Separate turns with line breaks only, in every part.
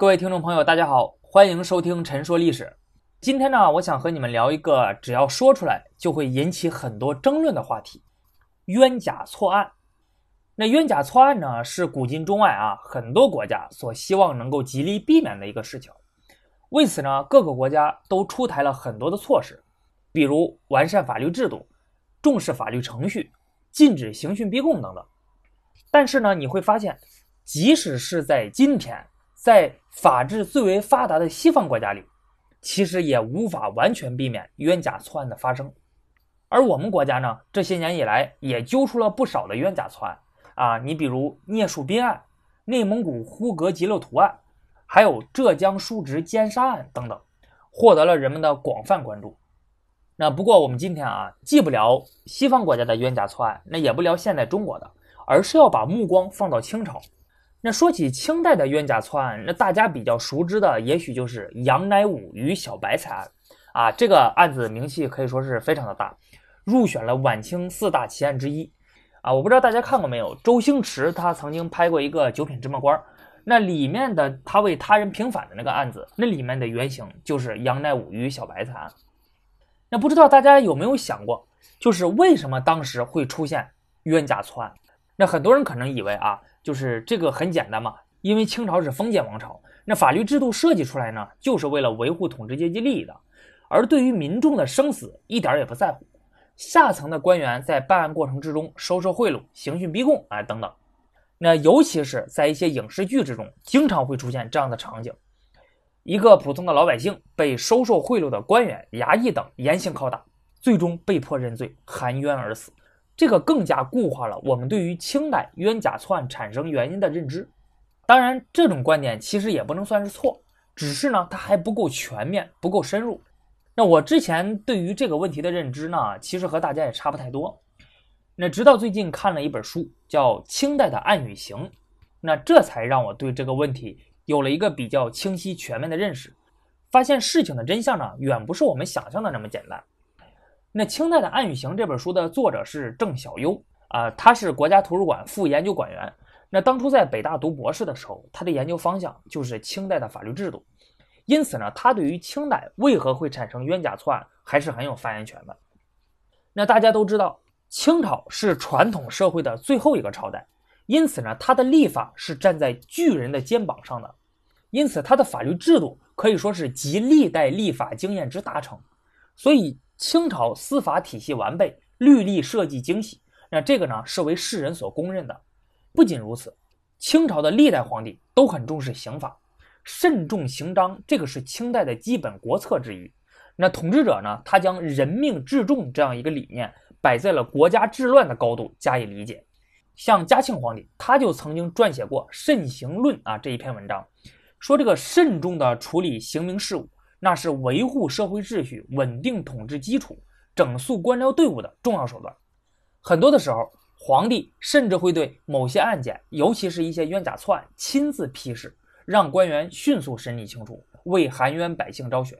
各位听众朋友，大家好，欢迎收听《陈说历史》。今天呢，我想和你们聊一个只要说出来就会引起很多争论的话题——冤假错案。那冤假错案呢，是古今中外啊很多国家所希望能够极力避免的一个事情。为此呢，各个国家都出台了很多的措施，比如完善法律制度、重视法律程序、禁止刑讯逼供等等。但是呢，你会发现，即使是在今天，在法治最为发达的西方国家里，其实也无法完全避免冤假错案的发生。而我们国家呢，这些年以来也揪出了不少的冤假错案啊，你比如聂树斌案、内蒙古呼格吉勒图案，还有浙江叔侄奸杀案等等，获得了人们的广泛关注。那不过我们今天啊，既不聊西方国家的冤假错案，那也不聊现在中国的，而是要把目光放到清朝。那说起清代的冤假错案，那大家比较熟知的，也许就是杨乃武与小白菜案啊。这个案子名气可以说是非常的大，入选了晚清四大奇案之一啊。我不知道大家看过没有，周星驰他曾经拍过一个《九品芝麻官》，那里面的他为他人平反的那个案子，那里面的原型就是杨乃武与小白菜案。那不知道大家有没有想过，就是为什么当时会出现冤假错案？那很多人可能以为啊。就是这个很简单嘛，因为清朝是封建王朝，那法律制度设计出来呢，就是为了维护统治阶级利益的，而对于民众的生死一点也不在乎。下层的官员在办案过程之中收受贿赂、刑讯逼供啊等等，那尤其是在一些影视剧之中，经常会出现这样的场景：一个普通的老百姓被收受贿赂的官员、衙役等严刑拷打，最终被迫认罪，含冤而死。这个更加固化了我们对于清代冤假错案产生原因的认知。当然，这种观点其实也不能算是错，只是呢，它还不够全面，不够深入。那我之前对于这个问题的认知呢，其实和大家也差不太多。那直到最近看了一本书，叫《清代的案与刑》，那这才让我对这个问题有了一个比较清晰全面的认识，发现事情的真相呢，远不是我们想象的那么简单。那清代的《暗语行》这本书的作者是郑小优啊，他是国家图书馆副研究馆员。那当初在北大读博士的时候，他的研究方向就是清代的法律制度，因此呢，他对于清代为何会产生冤假错案还是很有发言权的。那大家都知道，清朝是传统社会的最后一个朝代，因此呢，他的立法是站在巨人的肩膀上的，因此他的法律制度可以说是集历代立法经验之大成，所以。清朝司法体系完备，律例设计精细，那这个呢是为世人所公认的。不仅如此，清朝的历代皇帝都很重视刑法，慎重刑章，这个是清代的基本国策之一。那统治者呢，他将人命至重这样一个理念摆在了国家治乱的高度加以理解。像嘉庆皇帝，他就曾经撰写过《慎刑论》啊这一篇文章，说这个慎重的处理刑名事务。那是维护社会秩序、稳定统治基础、整肃官僚队伍的重要手段。很多的时候，皇帝甚至会对某些案件，尤其是一些冤假错案，亲自批示，让官员迅速审理清楚，为含冤百姓昭雪。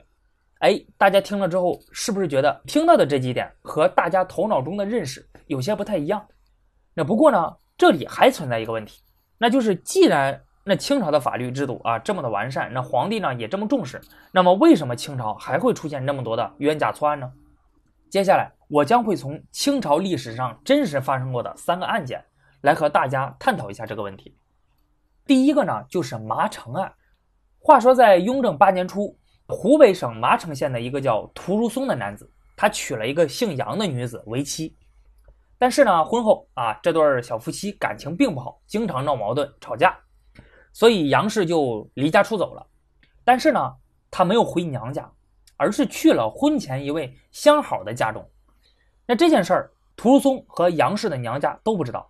哎，大家听了之后，是不是觉得听到的这几点和大家头脑中的认识有些不太一样？那不过呢，这里还存在一个问题，那就是既然那清朝的法律制度啊，这么的完善，那皇帝呢也这么重视，那么为什么清朝还会出现那么多的冤假错案呢？接下来我将会从清朝历史上真实发生过的三个案件来和大家探讨一下这个问题。第一个呢就是麻城案。话说在雍正八年初，湖北省麻城县的一个叫屠如松的男子，他娶了一个姓杨的女子为妻，但是呢婚后啊这对小夫妻感情并不好，经常闹矛盾吵架。所以杨氏就离家出走了，但是呢，他没有回娘家，而是去了婚前一位相好的家中。那这件事儿，屠如松和杨氏的娘家都不知道。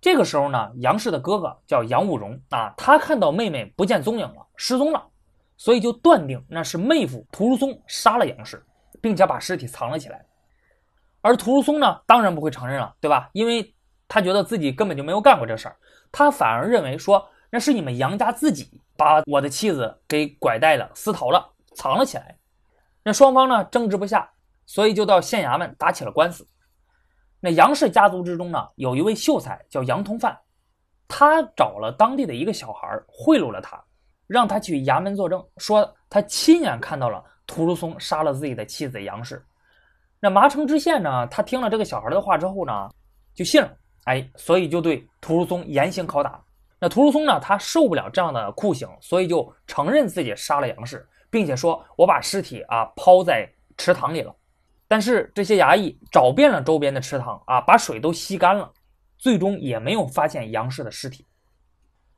这个时候呢，杨氏的哥哥叫杨武荣啊，他看到妹妹不见踪影了，失踪了，所以就断定那是妹夫屠如松杀了杨氏，并且把尸体藏了起来。而屠如松呢，当然不会承认了，对吧？因为他觉得自己根本就没有干过这事儿，他反而认为说。那是你们杨家自己把我的妻子给拐带了、私逃了、藏了起来。那双方呢争执不下，所以就到县衙门打起了官司。那杨氏家族之中呢，有一位秀才叫杨通范，他找了当地的一个小孩贿赂了他，让他去衙门作证，说他亲眼看到了屠如松杀了自己的妻子杨氏。那麻城知县呢，他听了这个小孩的话之后呢，就信了，哎，所以就对屠如松严刑拷打。那屠如松呢，他受不了这样的酷刑，所以就承认自己杀了杨氏，并且说我把尸体啊抛在池塘里了。但是这些衙役找遍了周边的池塘啊，把水都吸干了，最终也没有发现杨氏的尸体。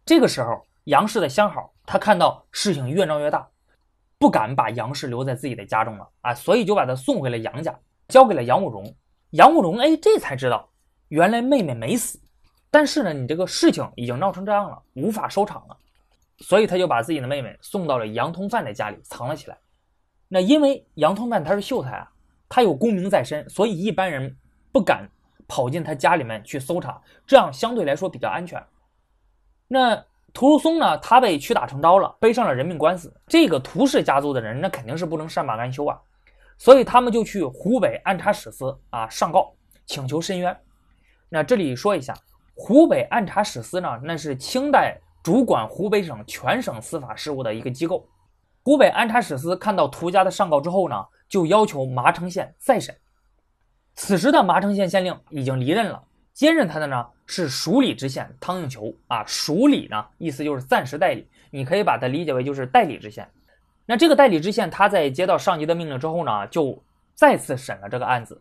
这个时候，杨氏的相好他看到事情越闹越大，不敢把杨氏留在自己的家中了啊，所以就把他送回了杨家，交给了杨武荣。杨武荣哎，这才知道原来妹妹没死，但是呢，你这个事情已经闹成这样了，无法收场了，所以他就把自己的妹妹送到了杨通范的家里藏了起来。那因为杨通范他是秀才啊，他有功名在身，所以一般人不敢跑进他家里面去搜查，这样相对来说比较安全。那屠如松呢？他被屈打成招了，背上了人命官司。这个屠氏家族的人，那肯定是不能善罢甘休啊，所以他们就去湖北按察使司啊上告，请求申冤。那这里说一下，湖北按察使司呢，那是清代主管湖北省全省司法事务的一个机构。湖北按察使司看到涂家的上告之后呢，就要求麻城县再审。此时的麻城县县令已经离任了。接任他的呢是署理知县汤应求啊，署理呢意思就是暂时代理，你可以把它理解为就是代理知县。那这个代理知县他在接到上级的命令之后呢，就再次审了这个案子。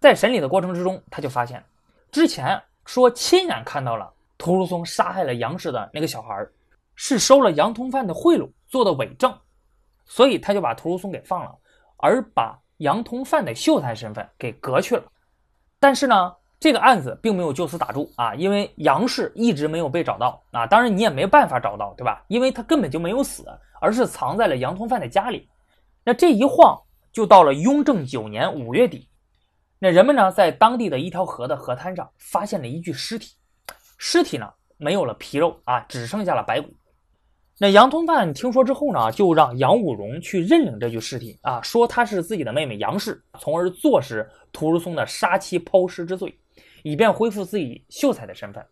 在审理的过程之中，他就发现之前说亲眼看到了屠如松杀害了杨氏的那个小孩是收了杨通范的贿赂做的伪证，所以他就把屠如松给放了，而把杨通范的秀才身份给革去了。但是呢。这个案子并没有就此打住啊，因为杨氏一直没有被找到啊，当然你也没办法找到，对吧？因为他根本就没有死，而是藏在了杨通范的家里。那这一晃就到了雍正九年五月底，那人们呢在当地的一条河的河滩上发现了一具尸体，尸体呢没有了皮肉啊，只剩下了白骨。那杨通范听说之后呢，就让杨武荣去认领这具尸体啊，说他是自己的妹妹杨氏，从而坐实屠如松的杀妻抛尸之罪。以便恢复自己秀才的身份，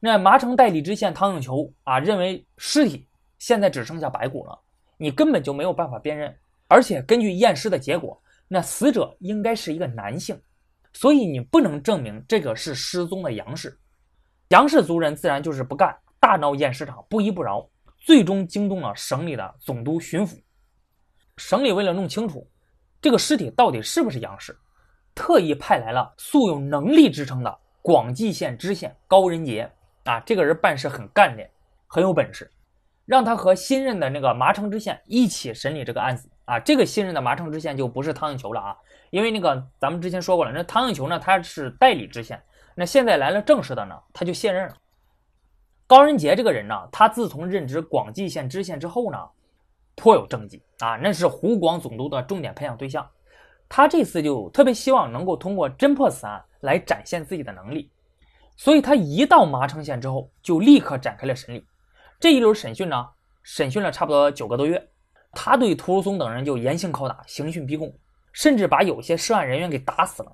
那麻城代理知县汤应求啊认为尸体现在只剩下白骨了，你根本就没有办法辨认，而且根据验尸的结果，那死者应该是一个男性，所以你不能证明这个是失踪的杨氏。杨氏族人自然就是不干，大闹验尸场，不依不饶，最终惊动了省里的总督巡抚。省里为了弄清楚这个尸体到底是不是杨氏。特意派来了素有能力之称的广济县知县高仁杰啊，这个人办事很干练，很有本事，让他和新任的那个麻城知县一起审理这个案子啊。这个新任的麻城知县就不是汤应求了啊，因为那个咱们之前说过了，那汤应求呢他是代理知县，那现在来了正式的呢，他就卸任了。高仁杰这个人呢，他自从任职广济县知县之后呢，颇有政绩啊，那是湖广总督的重点培养对象。他这次就特别希望能够通过侦破此案来展现自己的能力，所以他一到麻城县之后，就立刻展开了审理。这一轮审讯呢，审讯了差不多九个多月，他对屠如松等人就严刑拷打、刑讯逼供，甚至把有些涉案人员给打死了。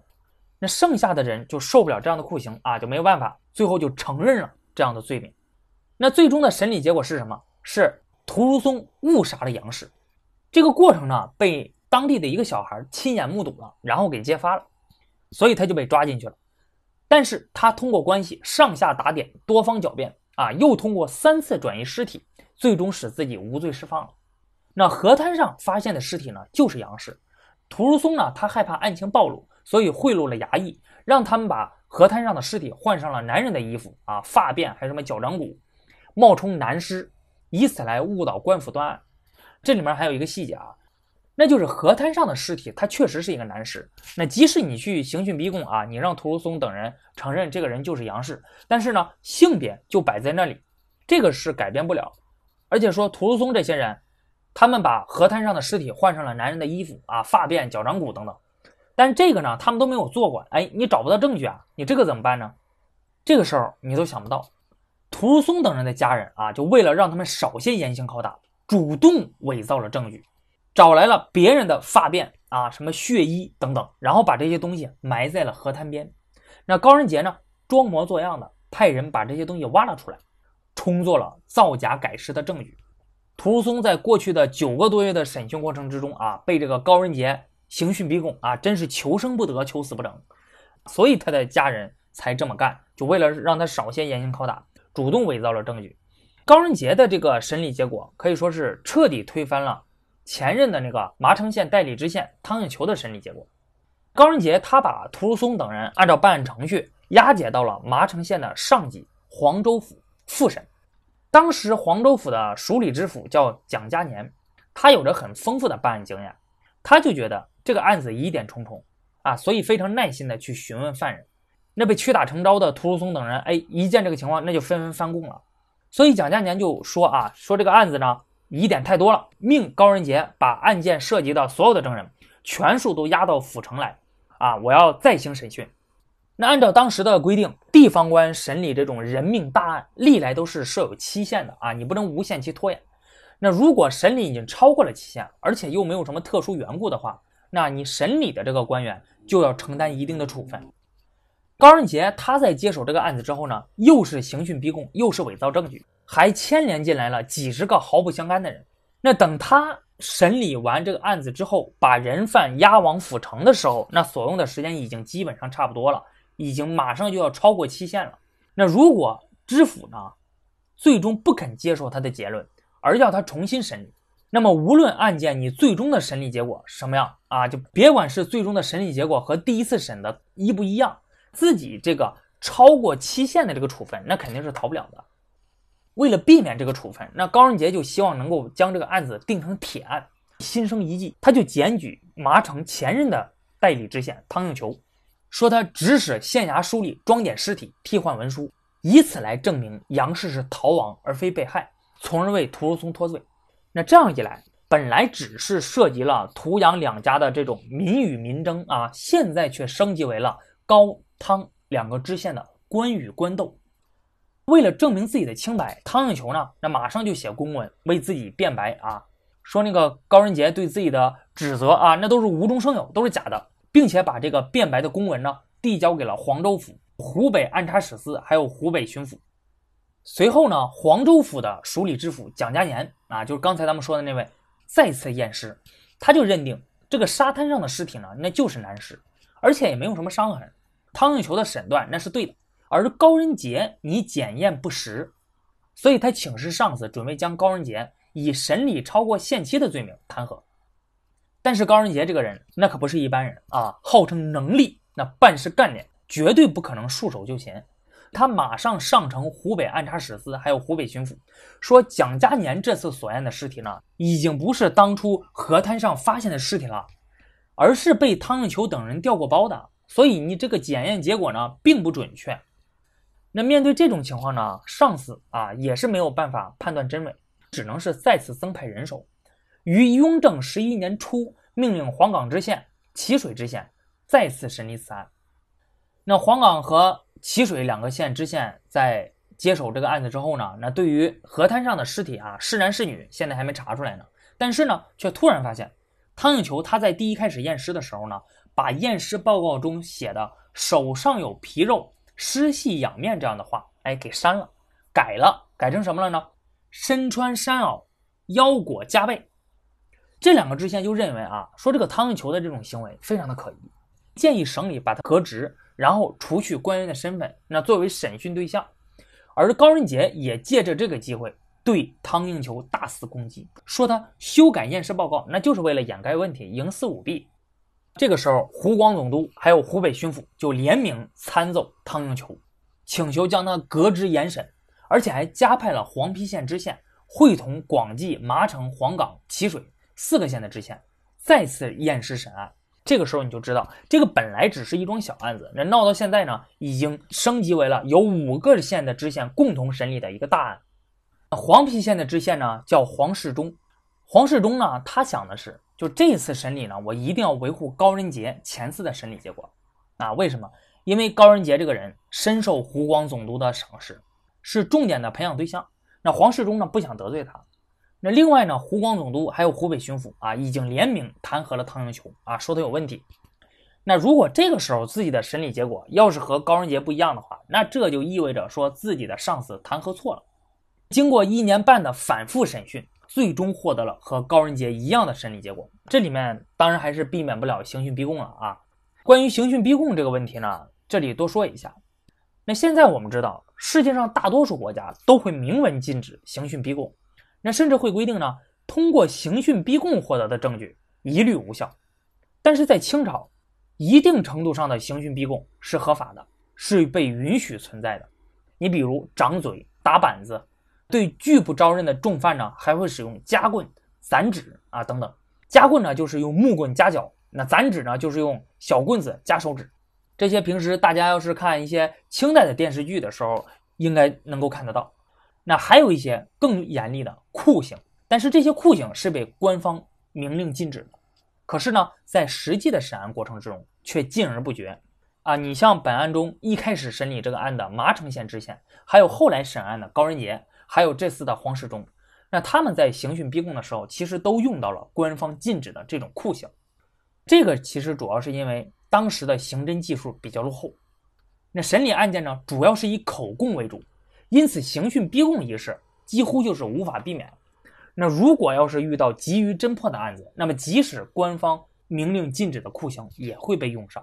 那剩下的人就受不了这样的酷刑啊，就没有办法，最后就承认了这样的罪名。那最终的审理结果是什么？是屠如松误杀了杨氏。这个过程呢，被。当地的一个小孩亲眼目睹了，然后给揭发了，所以他就被抓进去了。但是他通过关系上下打点，多方狡辩啊，又通过三次转移尸体，最终使自己无罪释放了。那河滩上发现的尸体呢，就是杨氏。屠如松呢，他害怕案情暴露，所以贿赂了衙役，让他们把河滩上的尸体换上了男人的衣服啊，发辫还有什么脚掌骨，冒充男尸，以此来误导官府断案。这里面还有一个细节啊。那就是河滩上的尸体，他确实是一个男尸。那即使你去刑讯逼供啊，你让屠如松等人承认这个人就是杨氏，但是呢，性别就摆在那里，这个是改变不了。而且说屠如松这些人，他们把河滩上的尸体换上了男人的衣服啊，发辫、脚掌骨等等，但这个呢，他们都没有做过。哎，你找不到证据啊，你这个怎么办呢？这个时候你都想不到，屠如松等人的家人啊，就为了让他们少些严刑拷打，主动伪造了证据。找来了别人的发辫啊，什么血衣等等，然后把这些东西埋在了河滩边。那高仁杰呢，装模作样的派人把这些东西挖了出来，充作了造假改尸的证据。屠如松在过去的九个多月的审讯过程之中啊，被这个高仁杰刑讯逼供啊，真是求生不得，求死不成，所以他的家人才这么干，就为了让他少些严刑拷打，主动伪造了证据。高仁杰的这个审理结果可以说是彻底推翻了前任的那个麻城县代理知县汤应求的审理结果。高仁杰他把屠如松等人按照办案程序押解到了麻城县的上级黄州府复审。当时黄州府的署理知府叫蒋嘉年，他有着很丰富的办案经验，他就觉得这个案子疑点重重啊，所以非常耐心的去询问犯人。那被屈打成招的屠如松等人，哎，一见这个情况，那就纷纷翻供了。所以蒋嘉年就说啊，说这个案子呢疑点太多了，命高仁杰把案件涉及的所有的证人全数都押到府城来，啊，我要再行审讯。那按照当时的规定，地方官审理这种人命大案，历来都是设有期限的啊，你不能无限期拖延。那如果审理已经超过了期限，而且又没有什么特殊缘故的话，那你审理的这个官员就要承担一定的处分。高仁杰他在接手这个案子之后呢，又是刑讯逼供，又是伪造证据，还牵连进来了几十个毫不相干的人。那等他审理完这个案子之后，把人犯押往府城的时候，那所用的时间已经基本上差不多了。已经马上就要超过期限了。那如果知府呢，最终不肯接受他的结论，而要他重新审理，那么无论案件你最终的审理结果什么样啊，就别管是最终的审理结果和第一次审的一不一样，自己这个超过期限的这个处分，那肯定是逃不了的。为了避免这个处分，那高仁杰就希望能够将这个案子定成铁案。心生一计，他就检举麻城前任的代理知县汤应求。说他指使县衙书吏装点尸体、替换文书，以此来证明杨氏是逃亡而非被害，从而为屠如松脱罪。那这样一来，本来只是涉及了屠杨两家的这种民与民争啊，现在却升级为了高汤两个知县的官与官斗。为了证明自己的清白，汤应求呢，那马上就写公文为自己辩白啊，说那个高仁杰对自己的指责啊，那都是无中生有，都是假的。并且把这个辩白的公文呢递交给了黄州府、湖北按察使司，还有湖北巡抚。随后呢，黄州府的署理知府蒋嘉年啊，就是刚才咱们说的那位，再次验尸，他就认定这个沙滩上的尸体呢，那就是男尸，而且也没有什么伤痕。汤应求的诊断那是对的，而高仁杰你检验不实，所以他请示上司，准备将高仁杰以审理超过限期的罪名弹劾。但是高仁杰这个人，那可不是一般人啊，号称能力，那办事干练，绝对不可能束手就擒。他马上上呈湖北按察使司，还有湖北巡抚，说蒋嘉年这次所验的尸体呢，已经不是当初河滩上发现的尸体了，而是被汤应求等人调过包的，所以你这个检验结果呢，并不准确。那面对这种情况呢，上司啊也是没有办法判断真伪，只能是再次增派人手。于雍正十一年初，命令黄冈知县、淇水知县再次审理此案。那黄冈和淇水两个县知县在接手这个案子之后呢，那对于河滩上的尸体啊，是男是女，现在还没查出来呢。但是呢，却突然发现汤应求他在第一开始验尸的时候呢，把验尸报告中写的“手上有皮肉，尸系仰面”这样的话，哎，给删了，改了，改成什么了呢？身穿山袄，腰裹夹背。这两个知县就认为啊，说这个汤应求的这种行为非常的可疑，建议省里把他革职，然后除去官员的身份，那作为审讯对象。而高仁杰也借着这个机会对汤应求大肆攻击，说他修改验尸报告，那就是为了掩盖问题，营私舞弊。这个时候，湖广总督还有湖北巡抚就联名参奏汤应求，请求将他革职严审，而且还加派了黄陂县知县会同广济、麻城、黄冈、淇水。四个县的知县再次验尸审案，这个时候你就知道，这个本来只是一桩小案子，那闹到现在呢，已经升级为了有五个县的知县共同审理的一个大案。黄陂县的知县呢叫黄世忠，黄世忠呢，他想的是，就这次审理呢，我一定要维护高仁杰前次的审理结果。啊，为什么？因为高仁杰这个人深受湖广总督的赏识，是重点的培养对象。那黄世忠呢，不想得罪他。那另外呢，湖广总督还有湖北巡抚啊，已经联名弹劾了汤应求啊，说他有问题。那如果这个时候自己的审理结果要是和高仁杰不一样的话，那这就意味着说自己的上司弹劾错了。经过一年半的反复审讯，最终获得了和高仁杰一样的审理结果。这里面当然还是避免不了刑讯逼供了啊。关于刑讯逼供这个问题呢，这里多说一下。那现在我们知道，世界上大多数国家都会明文禁止刑讯逼供，那甚至会规定呢，通过刑讯逼供获得的证据一律无效。但是在清朝，一定程度上的刑讯逼供是合法的，是被允许存在的。你比如掌嘴、打板子，对拒不招认的重犯呢，还会使用夹棍、攒指啊等等。夹棍呢，就是用木棍夹脚。那攒指呢，就是用小棍子夹手指，这些平时大家要是看一些清代的电视剧的时候，应该能够看得到。那还有一些更严厉的酷刑，但是这些酷刑是被官方明令禁止的。可是呢，在实际的审案过程之中却禁而不绝。啊，你像本案中一开始审理这个案的麻城县知县，还有后来审案的高仁杰，还有这次的黄世忠，那他们在刑讯逼供的时候，其实都用到了官方禁止的这种酷刑。这个其实主要是因为当时的刑侦技术比较落后，那审理案件呢，主要是以口供为主，因此刑讯逼供一事几乎就是无法避免。那如果要是遇到急于侦破的案子，那么即使官方明令禁止的酷刑也会被用上。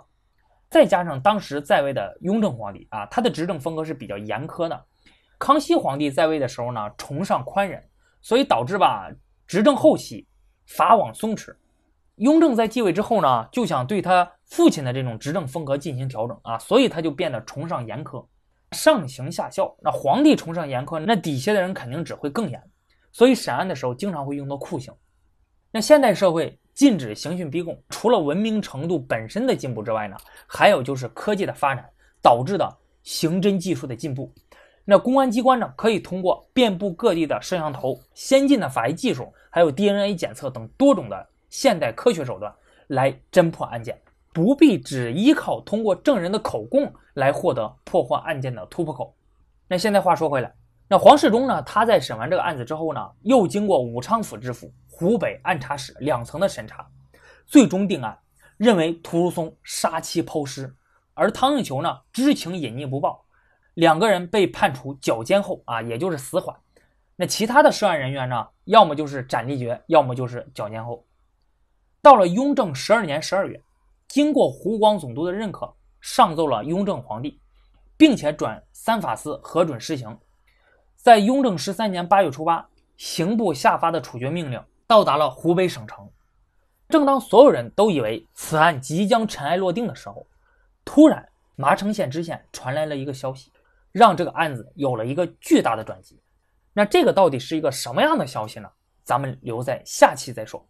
再加上当时在位的雍正皇帝啊，他的执政风格是比较严苛的。康熙皇帝在位的时候呢，崇尚宽仁，所以导致吧，执政后期法网松弛。雍正在继位之后呢，就想对他父亲的这种执政风格进行调整啊，所以他就变得崇尚严苛，上行下效。那皇帝崇尚严苛，那底下的人肯定只会更严，所以审案的时候经常会用到酷刑。那现代社会禁止刑讯逼供，除了文明程度本身的进步之外呢，还有就是科技的发展导致的刑侦技术的进步。那公安机关呢，可以通过遍布各地的摄像头、先进的法医技术，还有 DNA 检测等多种的。现代科学手段来侦破案件，不必只依靠通过证人的口供来获得破获案件的突破口。那现在话说回来，那黄世忠呢？他在审完这个案子之后呢，又经过武昌府知府、湖北按察使两层的审查，最终定案，认为屠如松杀妻抛尸，而汤应求呢知情隐匿不报，两个人被判处绞监后啊，也就是死缓。那其他的涉案人员呢，要么就是斩立决，要么就是绞监后。到了雍正十二年十二月，经过湖广总督的认可，上奏了雍正皇帝，并且转三法司核准施行。在雍正十三年八月初八，刑部下发的处决命令到达了湖北省城。正当所有人都以为此案即将尘埃落定的时候，突然麻城县知县传来了一个消息，让这个案子有了一个巨大的转机。那这个到底是一个什么样的消息呢？咱们留在下期再说。